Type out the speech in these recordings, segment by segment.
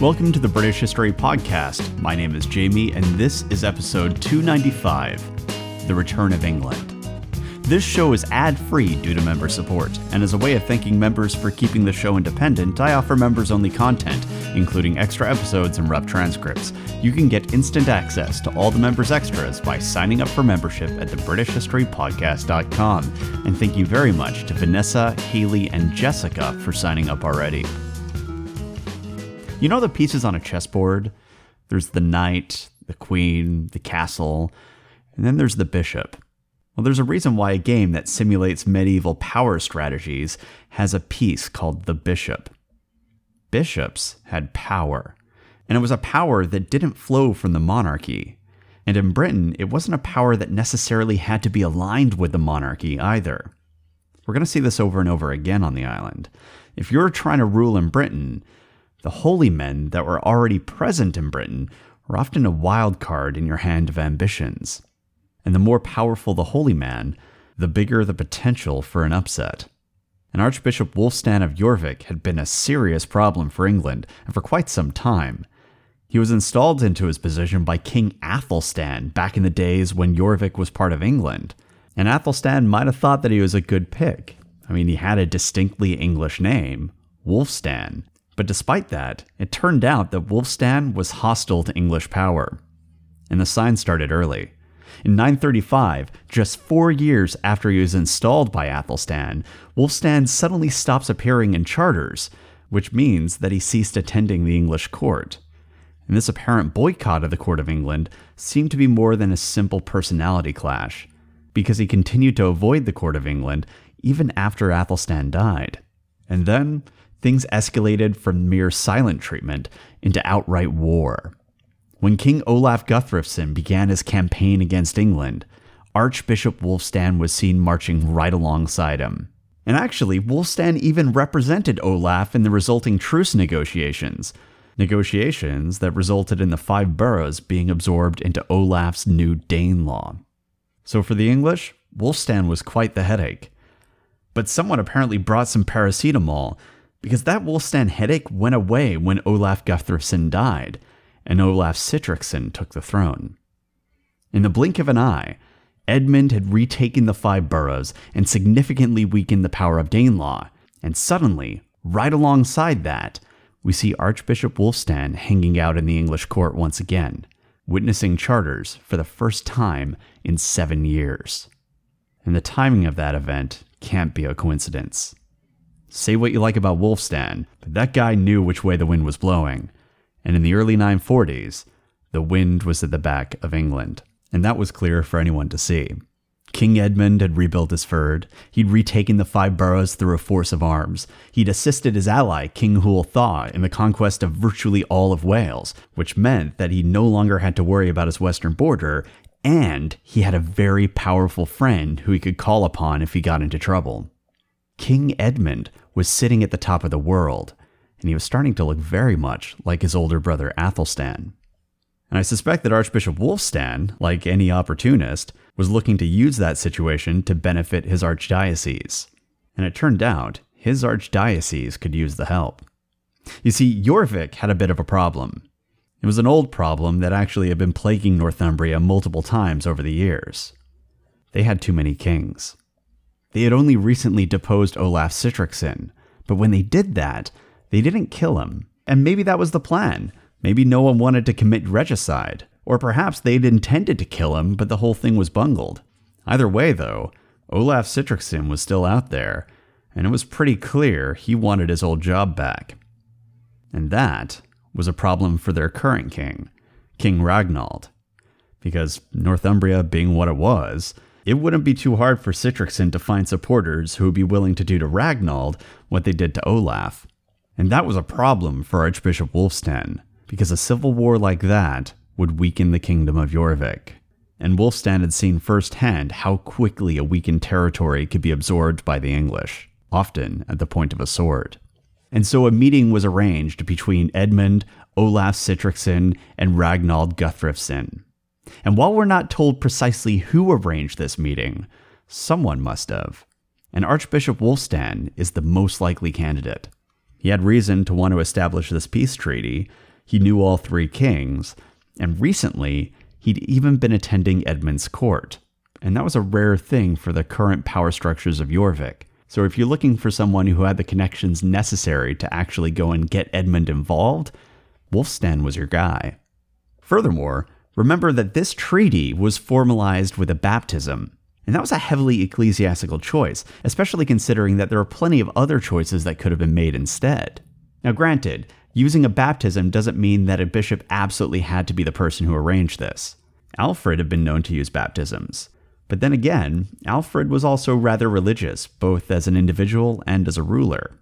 Welcome to the British History Podcast. My name is Jamie, and this is episode 295 The Return of England. This show is ad free due to member support, and as a way of thanking members for keeping the show independent, I offer members only content, including extra episodes and rough transcripts. You can get instant access to all the members' extras by signing up for membership at thebritishhistorypodcast.com. And thank you very much to Vanessa, Haley, and Jessica for signing up already. You know the pieces on a chessboard? There's the knight, the queen, the castle, and then there's the bishop. Well, there's a reason why a game that simulates medieval power strategies has a piece called the bishop. Bishops had power, and it was a power that didn't flow from the monarchy. And in Britain, it wasn't a power that necessarily had to be aligned with the monarchy either. We're going to see this over and over again on the island. If you're trying to rule in Britain, the holy men that were already present in Britain were often a wild card in your hand of ambitions and the more powerful the holy man, the bigger the potential for an upset. And Archbishop Wulfstan of Jorvik had been a serious problem for England, and for quite some time. He was installed into his position by King Athelstan back in the days when Jorvik was part of England. And Athelstan might have thought that he was a good pick. I mean, he had a distinctly English name, Wulfstan. But despite that, it turned out that Wulfstan was hostile to English power. And the signs started early. In 935, just four years after he was installed by Athelstan, Wulfstan suddenly stops appearing in charters, which means that he ceased attending the English court. And this apparent boycott of the court of England seemed to be more than a simple personality clash, because he continued to avoid the court of England even after Athelstan died. And then, things escalated from mere silent treatment into outright war. When King Olaf Guthrafsson began his campaign against England, Archbishop Wulfstan was seen marching right alongside him. And actually, Wulfstan even represented Olaf in the resulting truce negotiations, negotiations that resulted in the five boroughs being absorbed into Olaf's new Danelaw. So for the English, Wulfstan was quite the headache. But someone apparently brought some paracetamol, because that Wulfstan headache went away when Olaf Guthrafsson died, and Olaf Sihtricsson took the throne. In the blink of an eye, Edmund had retaken the five boroughs and significantly weakened the power of Danelaw, and suddenly, right alongside that, we see Archbishop Wulfstan hanging out in the English court once again, witnessing charters for the first time in seven years. And the timing of that event can't be a coincidence. Say what you like about Wulfstan, but that guy knew which way the wind was blowing, and in the early 940s, the wind was at the back of England, and that was clear for anyone to see. King Edmund had rebuilt his fyrd. He'd retaken the five boroughs through a force of arms. He'd assisted his ally, King Hywel Dda, in the conquest of virtually all of Wales, which meant that he no longer had to worry about his western border, and he had a very powerful friend who he could call upon if he got into trouble. King Edmund was sitting at the top of the world, and he was starting to look very much like his older brother Athelstan. And I suspect that Archbishop Wulfstan, like any opportunist, was looking to use that situation to benefit his archdiocese. And it turned out his archdiocese could use the help. You see, Jorvik had a bit of a problem. It was an old problem that actually had been plaguing Northumbria multiple times over the years. They had too many kings. They had only recently deposed Olaf Sihtricsson, but when they did that, they didn't kill him. And maybe that was the plan. Maybe no one wanted to commit regicide. Or perhaps they'd intended to kill him, but the whole thing was bungled. Either way, though, Olaf Sihtricsson was still out there, and it was pretty clear he wanted his old job back. And that was a problem for their current king, King Ragnald. Because Northumbria being what it was, it wouldn't be too hard for Sihtricsson to find supporters who would be willing to do to Ragnald what they did to Olaf. And that was a problem for Archbishop Wulfstan, because a civil war like that would weaken the kingdom of Jorvik. And Wulfstan had seen firsthand how quickly a weakened territory could be absorbed by the English, often at the point of a sword. And so a meeting was arranged between Edmund, Olaf Sihtricsson, and Ragnald Guthrafsson. And while we're not told precisely who arranged this meeting, someone must have. And Archbishop Wulfstan is the most likely candidate. He had reason to want to establish this peace treaty He knew all three kings, and recently, he'd even been attending Edmund's court. And that was a rare thing for the current power structures of Jorvik. So if you're looking for someone who had the connections necessary to actually go and get Edmund involved, Wulfstan was your guy. Furthermore, remember that this treaty was formalized with a baptism, and that was a heavily ecclesiastical choice, especially considering that there are plenty of other choices that could have been made instead. Now, granted, using a baptism doesn't mean that a bishop absolutely had to be the person who arranged this. Alfred had been known to use baptisms. But then again, Alfred was also rather religious, both as an individual and as a ruler.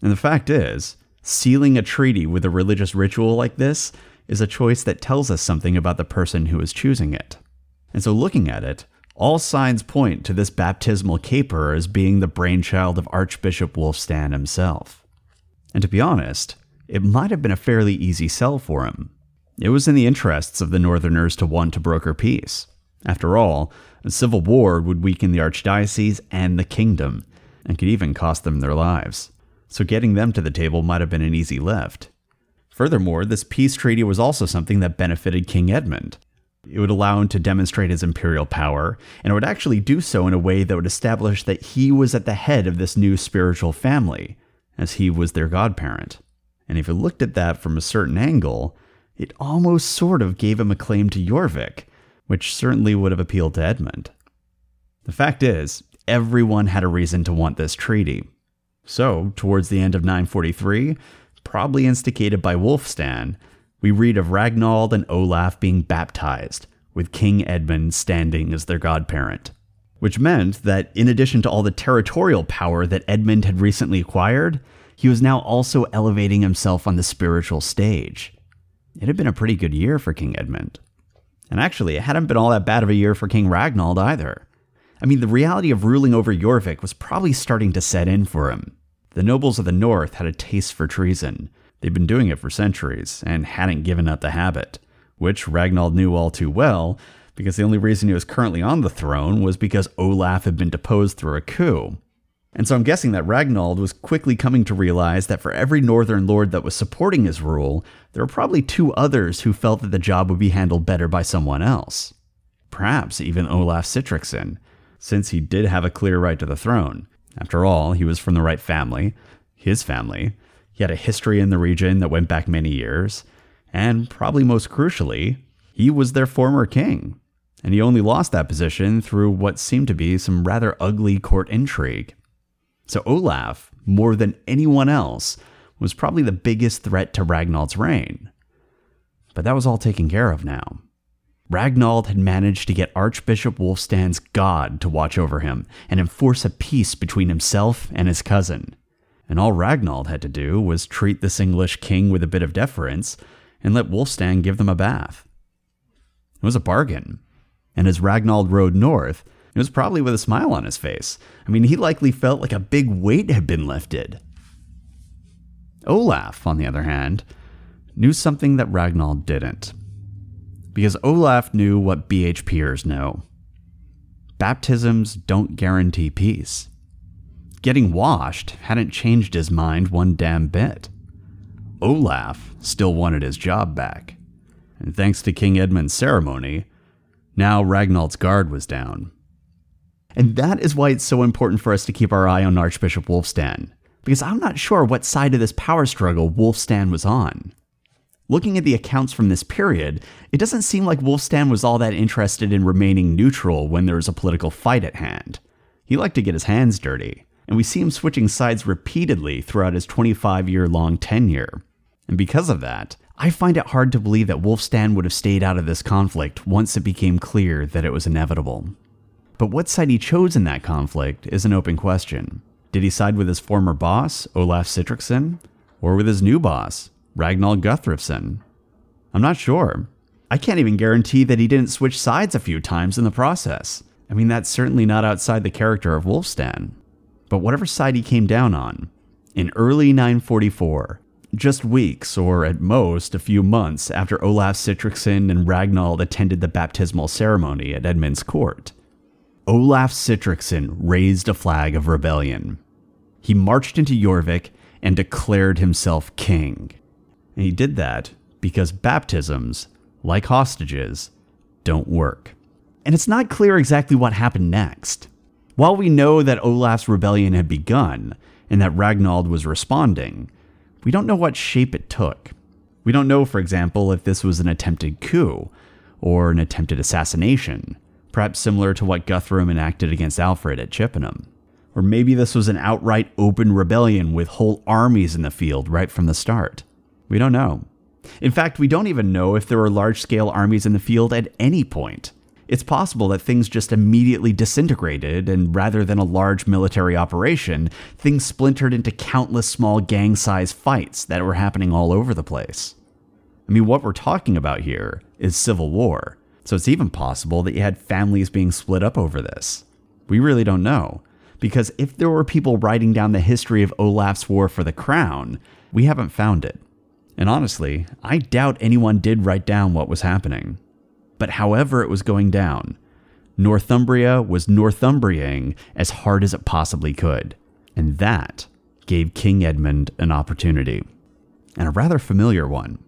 And the fact is, sealing a treaty with a religious ritual like this is a choice that tells us something about the person who is choosing it. And so, looking at it, all signs point to this baptismal caper as being the brainchild of Archbishop Wulfstan himself. And to be honest, it might have been a fairly easy sell for him. It was in the interests of the Northerners to want to broker peace. After all, a civil war would weaken the archdiocese and the kingdom, and could even cost them their lives. So getting them to the table might have been an easy lift. Furthermore, this peace treaty was also something that benefited King Edmund. It would allow him to demonstrate his imperial power, and it would actually do so in a way that would establish that he was at the head of this new spiritual family, as he was their godparent. And if you looked at that from a certain angle, it almost sort of gave him a claim to Jorvik, which certainly would have appealed to Edmund. The fact is, everyone had a reason to want this treaty. So, towards the end of 943, probably instigated by Wulfstan, we read of Ragnald and Olaf being baptized, with King Edmund standing as their godparent. Which meant that, in addition to all the territorial power that Edmund had recently acquired, he was now also elevating himself on the spiritual stage. It had been a pretty good year for King Edmund. And actually, it hadn't been all that bad of a year for King Ragnald either. I mean, the reality of ruling over Jorvik was probably starting to set in for him. The nobles of the north had a taste for treason. They'd been doing it for centuries and hadn't given up the habit, which Ragnald knew all too well because the only reason he was currently on the throne was because Olaf had been deposed through a coup. And so I'm guessing that Ragnald was quickly coming to realize that for every northern lord that was supporting his rule, there were probably two others who felt that the job would be handled better by someone else. Perhaps even Olaf Sihtricsson, since he did have a clear right to the throne. After all, he was from the right family, his family. He had a history in the region that went back many years, and probably most crucially, he was their former king. And he only lost that position through what seemed to be some rather ugly court intrigue. So Olaf, more than anyone else, was probably the biggest threat to Ragnald's reign. But that was all taken care of now. Ragnald had managed to get Archbishop Wulfstan's god to watch over him and enforce a peace between himself and his cousin. And all Ragnald had to do was treat this English king with a bit of deference and let Wulfstan give them a bath. It was a bargain. And as Ragnald rode north, it was probably with a smile on his face. I mean, he likely felt like a big weight had been lifted. Olaf, on the other hand, knew something that Ragnald didn't. Because Olaf knew what BHPers know baptisms don't guarantee peace. Getting washed hadn't changed his mind one damn bit. Olaf still wanted his job back. And thanks to King Edmund's ceremony, now Ragnald's guard was down. And that is why it's so important for us to keep our eye on Archbishop Wulfstan, because I'm not sure what side of this power struggle Wulfstan was on. Looking at the accounts from this period, it doesn't seem like Wulfstan was all that interested in remaining neutral when there was a political fight at hand. He liked to get his hands dirty, and we see him switching sides repeatedly throughout his 25 year long tenure. And because of that, I find it hard to believe that Wulfstan would have stayed out of this conflict once it became clear that it was inevitable. But what side he chose in that conflict is an open question. Did he side with his former boss, Olaf Sihtricsson, or with his new boss, Ragnald Guthrifsson? I'm not sure. I can't even guarantee that he didn't switch sides a few times in the process. I mean, that's certainly not outside the character of Wulfstan. But whatever side he came down on, in early 944, just weeks, or at most a few months after Olaf Sihtricsson and Ragnald attended the baptismal ceremony at Edmund's court, Olaf Sihtricsson raised a flag of rebellion. He marched into Jorvik and declared himself king. And he did that because baptisms, like hostages, don't work. And it's not clear exactly what happened next. While we know that Olaf's rebellion had begun and that Ragnald was responding, we don't know what shape it took. We don't know, for example, if this was an attempted coup or an attempted assassination, perhaps similar to what Guthrum enacted against Alfred at Chippenham. Or maybe this was an outright open rebellion with whole armies in the field right from the start. We don't know. In fact, we don't even know if there were large scale armies in the field at any point. It's possible that things just immediately disintegrated, and rather than a large military operation, things splintered into countless small gang sized fights that were happening all over the place. I mean, what we're talking about here is civil war, so it's even possible that you had families being split up over this. We really don't know, because if there were people writing down the history of Olaf's war for the crown, we haven't found it. And honestly, I doubt anyone did write down what was happening. But however it was going down, Northumbria was Northumbriaing as hard as it possibly could. And that gave King Edmund an opportunity, and a rather familiar one.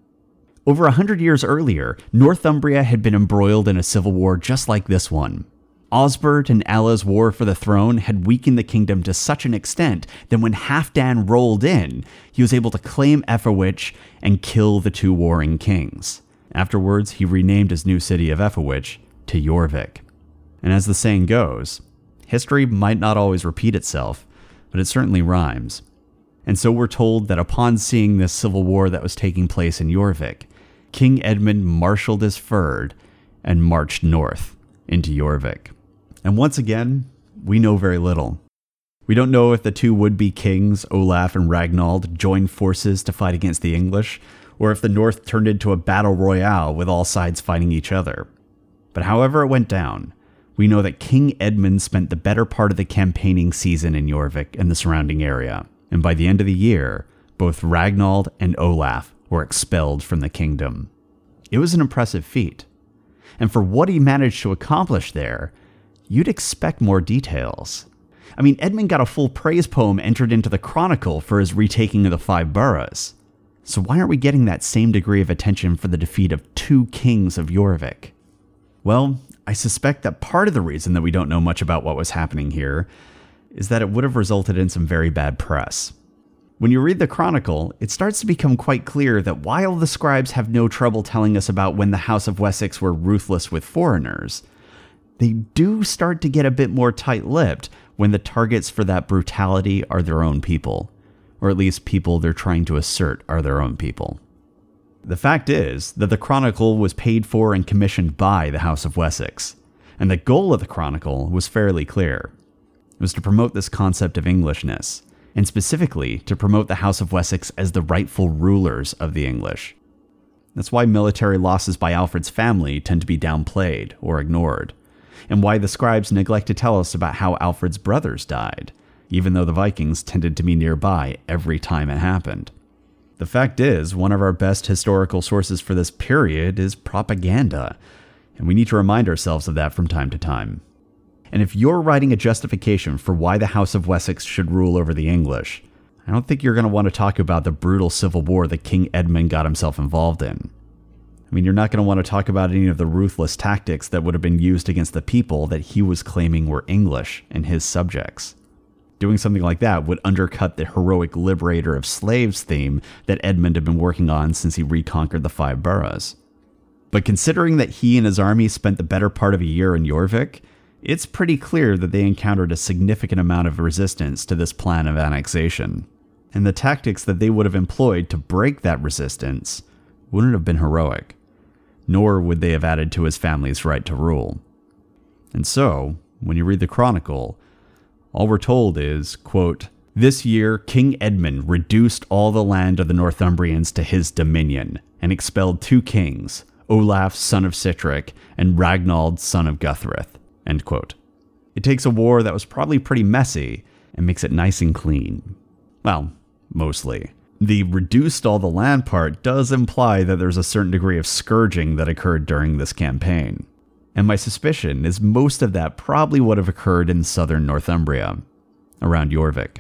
Over a hundred years earlier, Northumbria had been embroiled in a civil war just like this one. Osbert and Ella's war for the throne had weakened the kingdom to such an extent that when Halfdan rolled in, he was able to claim Eoferwic and kill the two warring kings. Afterwards, he renamed his new city of Eoferwic to Jorvik. And as the saying goes, history might not always repeat itself, but it certainly rhymes. And so we're told that upon seeing this civil war that was taking place in Jorvik, King Edmund marshaled his fyrd and marched north into Jorvik. And once again, we know very little. We don't know if the two would be kings, Olaf and Ragnald, joined forces to fight against the English, or if the North turned into a battle royale with all sides fighting each other. But however it went down, we know that King Edmund spent the better part of the campaigning season in Jorvik and the surrounding area, and by the end of the year, both Ragnald and Olaf were expelled from the kingdom. It was an impressive feat. And for what he managed to accomplish there, you'd expect more details. I mean, Edmund got a full praise poem entered into the Chronicle for his retaking of the five boroughs. So why aren't we getting that same degree of attention for the defeat of two kings of Jorvik? Well, I suspect that part of the reason that we don't know much about what was happening here is that it would have resulted in some very bad press. When you read the Chronicle, it starts to become quite clear that while the scribes have no trouble telling us about when the House of Wessex were ruthless with foreigners, they do start to get a bit more tight lipped when the targets for that brutality are their own people, or at least people they're trying to assert are their own people. The fact is that the Chronicle was paid for and commissioned by the House of Wessex, and the goal of the Chronicle was fairly clear. It was to promote this concept of Englishness, and specifically to promote the House of Wessex as the rightful rulers of the English. That's why military losses by Alfred's family tend to be downplayed or ignored and why the scribes neglect to tell us about how Alfred's brothers died, even though the Vikings tended to be nearby every time it happened. The fact is, one of our best historical sources for this period is propaganda, and we need to remind ourselves of that from time to time. And if you're writing a justification for why the House of Wessex should rule over the English, I don't think you're going to want to talk about the brutal civil war that King Edmund got himself involved in. I mean, you're not going to want to talk about any of the ruthless tactics that would have been used against the people that he was claiming were English and his subjects. Doing something like that would undercut the heroic liberator of slaves theme that Edmund had been working on since he reconquered the five boroughs. But considering that he and his army spent the better part of a year in Jorvik, it's pretty clear that they encountered a significant amount of resistance to this plan of annexation. And the tactics that they would have employed to break that resistance wouldn't have been heroic nor would they have added to his family's right to rule. And so, when you read the Chronicle, all we're told is, quote, This year King Edmund reduced all the land of the Northumbrians to his dominion, and expelled two kings, Olaf son of Sitric and Ragnald son of Guthrith. It takes a war that was probably pretty messy and makes it nice and clean. Well, mostly the reduced all the land part does imply that there's a certain degree of scourging that occurred during this campaign. And my suspicion is most of that probably would have occurred in southern Northumbria, around Jorvik.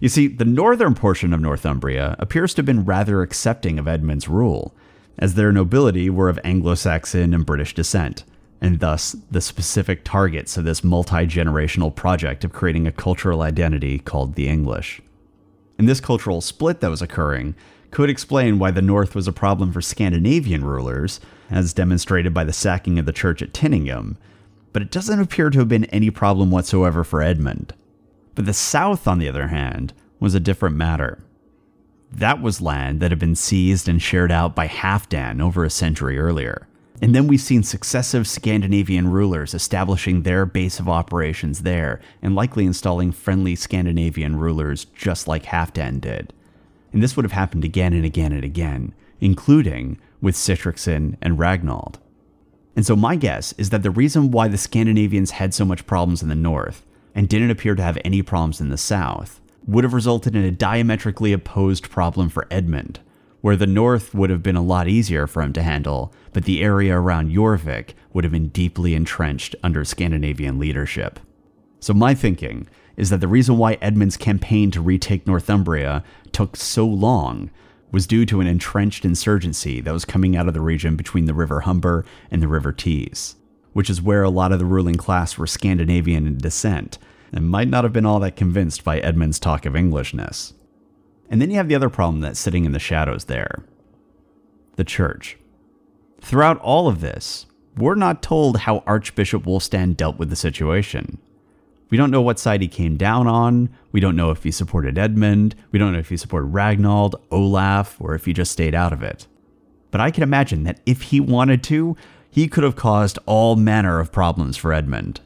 You see, the northern portion of Northumbria appears to have been rather accepting of Edmund's rule, as their nobility were of Anglo Saxon and British descent, and thus the specific targets of this multi generational project of creating a cultural identity called the English. And this cultural split that was occurring could explain why the North was a problem for Scandinavian rulers, as demonstrated by the sacking of the church at Tyninghame, but it doesn't appear to have been any problem whatsoever for Edmund. But the South, on the other hand, was a different matter. That was land that had been seized and shared out by Halfdan over a century earlier. And then we've seen successive Scandinavian rulers establishing their base of operations there and likely installing friendly Scandinavian rulers just like Halfdan did. And this would have happened again and again and again, including with Sihtricsson and Ragnald. And so my guess is that the reason why the Scandinavians had so much problems in the north and didn't appear to have any problems in the south would have resulted in a diametrically opposed problem for Edmund, where the north would have been a lot easier for him to handle, but the area around Jorvik would have been deeply entrenched under Scandinavian leadership. So, my thinking is that the reason why Edmund's campaign to retake Northumbria took so long was due to an entrenched insurgency that was coming out of the region between the River Humber and the River Tees, which is where a lot of the ruling class were Scandinavian in descent and might not have been all that convinced by Edmund's talk of Englishness. And then you have the other problem that's sitting in the shadows there the church. Throughout all of this, we're not told how Archbishop Wulfstan dealt with the situation. We don't know what side he came down on. We don't know if he supported Edmund. We don't know if he supported Ragnald, Olaf, or if he just stayed out of it. But I can imagine that if he wanted to, he could have caused all manner of problems for Edmund.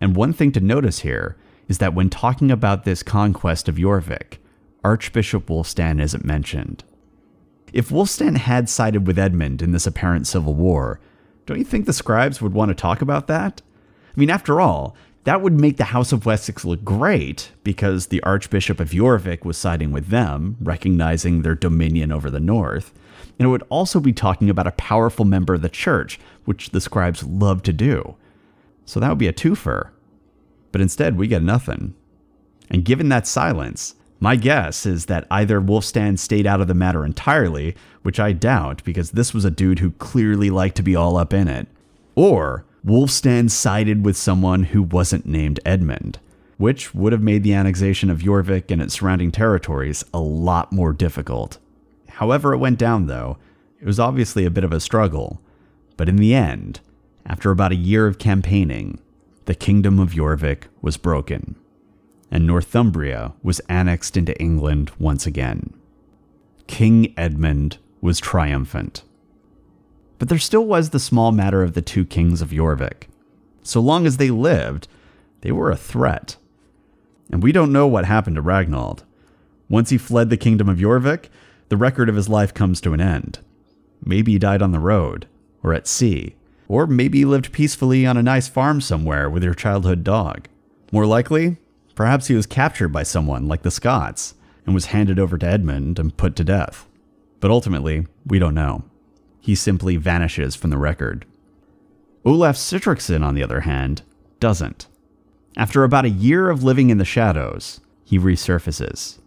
And one thing to notice here is that when talking about this conquest of Jorvik, Archbishop Wulfstan isn't mentioned. If Wulfstan had sided with Edmund in this apparent civil war, don't you think the scribes would want to talk about that? I mean, after all, that would make the House of Wessex look great because the Archbishop of Jorvik was siding with them, recognizing their dominion over the north. And it would also be talking about a powerful member of the church, which the scribes love to do. So that would be a twofer. But instead, we get nothing. And given that silence, my guess is that either Wulfstan stayed out of the matter entirely, which I doubt because this was a dude who clearly liked to be all up in it, or Wulfstan sided with someone who wasn't named Edmund, which would have made the annexation of Jorvik and its surrounding territories a lot more difficult. However, it went down, though, it was obviously a bit of a struggle, but in the end, after about a year of campaigning, the kingdom of Jorvik was broken, and Northumbria was annexed into England once again. King Edmund was triumphant. But there still was the small matter of the two kings of Jorvik. So long as they lived, they were a threat. And we don't know what happened to Ragnald. Once he fled the kingdom of Jorvik, the record of his life comes to an end. Maybe he died on the road, or at sea, or maybe he lived peacefully on a nice farm somewhere with your childhood dog. More likely, perhaps he was captured by someone like the Scots and was handed over to Edmund and put to death. But ultimately, we don't know. He simply vanishes from the record. Olaf Sihtricsson, on the other hand, doesn't. After about a year of living in the shadows, he resurfaces.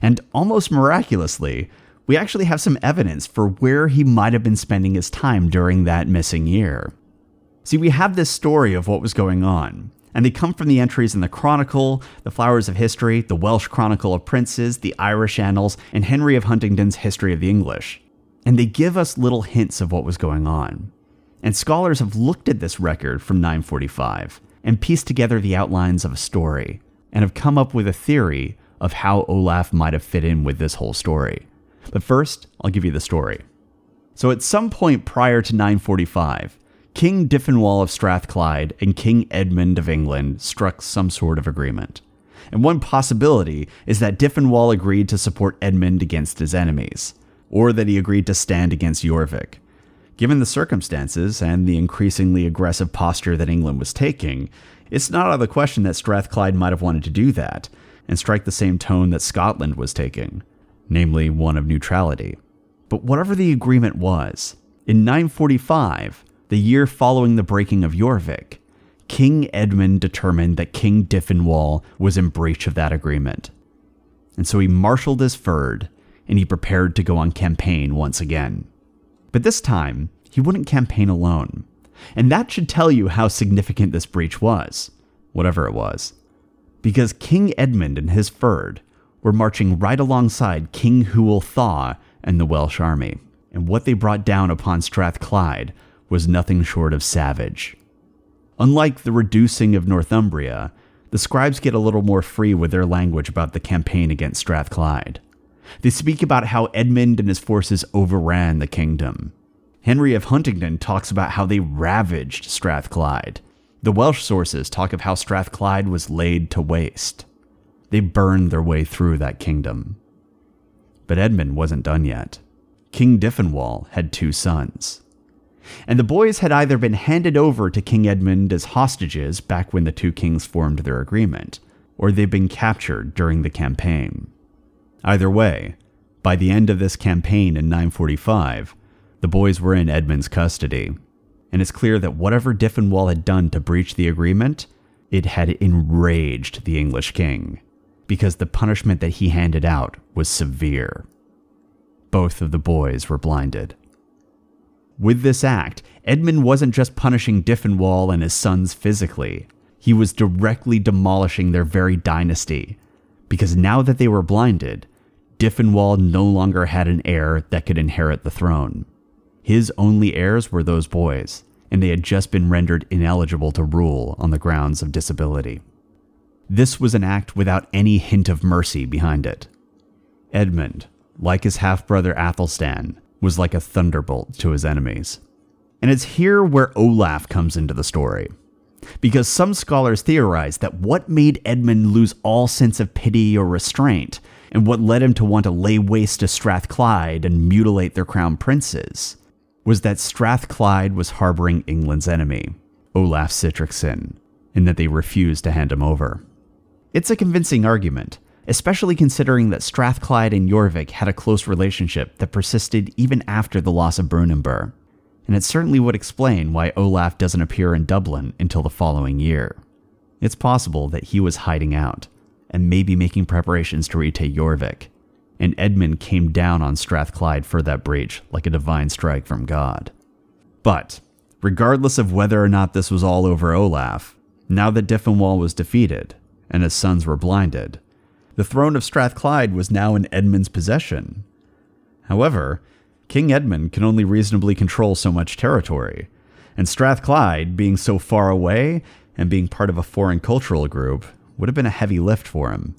And almost miraculously, we actually have some evidence for where he might have been spending his time during that missing year. See, we have this story of what was going on, and they come from the entries in the Chronicle, the Flowers of History, the Welsh Chronicle of Princes, the Irish Annals, and Henry of Huntingdon's History of the English. And they give us little hints of what was going on. And scholars have looked at this record from 945 and pieced together the outlines of a story, and have come up with a theory of how Olaf might have fit in with this whole story. But first, I'll give you the story. So, at some point prior to 945, King Dyfnwal of Strathclyde and King Edmund of England struck some sort of agreement. And one possibility is that Dyfnwal agreed to support Edmund against his enemies, or that he agreed to stand against Jorvik. Given the circumstances and the increasingly aggressive posture that England was taking, it's not out of the question that Strathclyde might have wanted to do that, and strike the same tone that Scotland was taking namely one of neutrality. But whatever the agreement was, in 945, the year following the breaking of Jorvik, King Edmund determined that King Dyfnwal was in breach of that agreement. And so he marshaled his fyrd and he prepared to go on campaign once again. But this time, he wouldn't campaign alone. And that should tell you how significant this breach was, whatever it was. Because King Edmund and his Fyrd were marching right alongside King Hywel Dda and the Welsh army, and what they brought down upon Strathclyde was nothing short of savage. Unlike the reducing of Northumbria, the scribes get a little more free with their language about the campaign against Strathclyde. They speak about how Edmund and his forces overran the kingdom. Henry of Huntingdon talks about how they ravaged Strathclyde. The Welsh sources talk of how Strathclyde was laid to waste. They burned their way through that kingdom. But Edmund wasn't done yet. King Dyfnwal had two sons. And the boys had either been handed over to King Edmund as hostages back when the two kings formed their agreement, or they'd been captured during the campaign. Either way, by the end of this campaign in 945, the boys were in Edmund's custody, and it's clear that whatever Dyfnwal had done to breach the agreement, it had enraged the English king, because the punishment that he handed out was severe. Both of the boys were blinded. With this act, Edmund wasn't just punishing Dyfnwal and his sons physically, he was directly demolishing their very dynasty, because now that they were blinded, Dyfnwal no longer had an heir that could inherit the throne. His only heirs were those boys, and they had just been rendered ineligible to rule on the grounds of disability. This was an act without any hint of mercy behind it. Edmund, like his half brother Athelstan, was like a thunderbolt to his enemies. And it's here where Olaf comes into the story. Because some scholars theorize that what made Edmund lose all sense of pity or restraint, and what led him to want to lay waste to Strathclyde and mutilate their crown princes, was that Strathclyde was harboring England's enemy, Olaf Sihtricsson, and that they refused to hand him over. It's a convincing argument, especially considering that Strathclyde and Jorvik had a close relationship that persisted even after the loss of Brunanburh, and it certainly would explain why Olaf doesn't appear in Dublin until the following year. It's possible that he was hiding out, and maybe making preparations to retake Jorvik, and Edmund came down on Strathclyde for that breach like a divine strike from God. But, regardless of whether or not this was all over Olaf, now that Dyfnwal was defeated, and his sons were blinded, the throne of Strathclyde was now in Edmund's possession. However, King Edmund can only reasonably control so much territory, and Strathclyde, being so far away and being part of a foreign cultural group, would have been a heavy lift for him.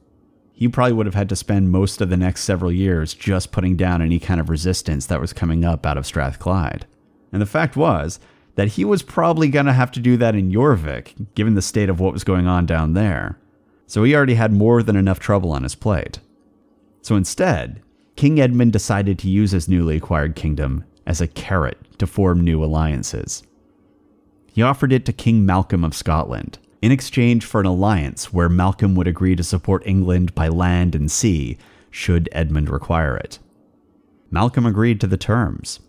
He probably would have had to spend most of the next several years just putting down any kind of resistance that was coming up out of Strathclyde. And the fact was that he was probably going to have to do that in Jorvik, given the state of what was going on down there so he already had more than enough trouble on his plate. So instead, King Edmund decided to use his newly acquired kingdom as a carrot to form new alliances. He offered it to King Malcolm of Scotland in exchange for an alliance where Malcolm would agree to support England by land and sea should Edmund require it. Malcolm agreed to the terms.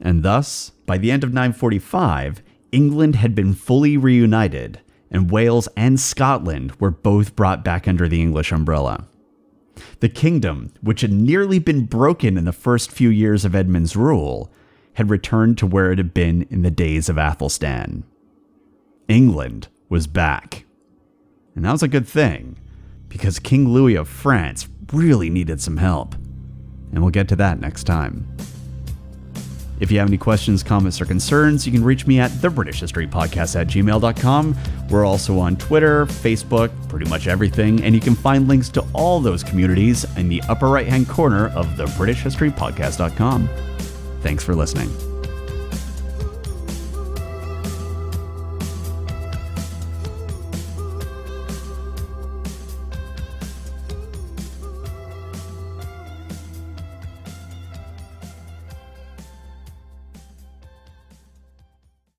And thus, by the end of 945, England had been fully reunited and Wales and Scotland were both brought back under the English umbrella. The kingdom, which had nearly been broken in the first few years of Edmund's rule, had returned to where it had been in the days of Athelstan. England was back. And that was a good thing, because King Louis of France really needed some help. And we'll get to that next time. If you have any questions, comments, or concerns, you can reach me at the British History Podcast at gmail.com. We're also on Twitter, Facebook, pretty much everything, and you can find links to all those communities in the upper right hand corner of the British History Podcast.com. Thanks for listening.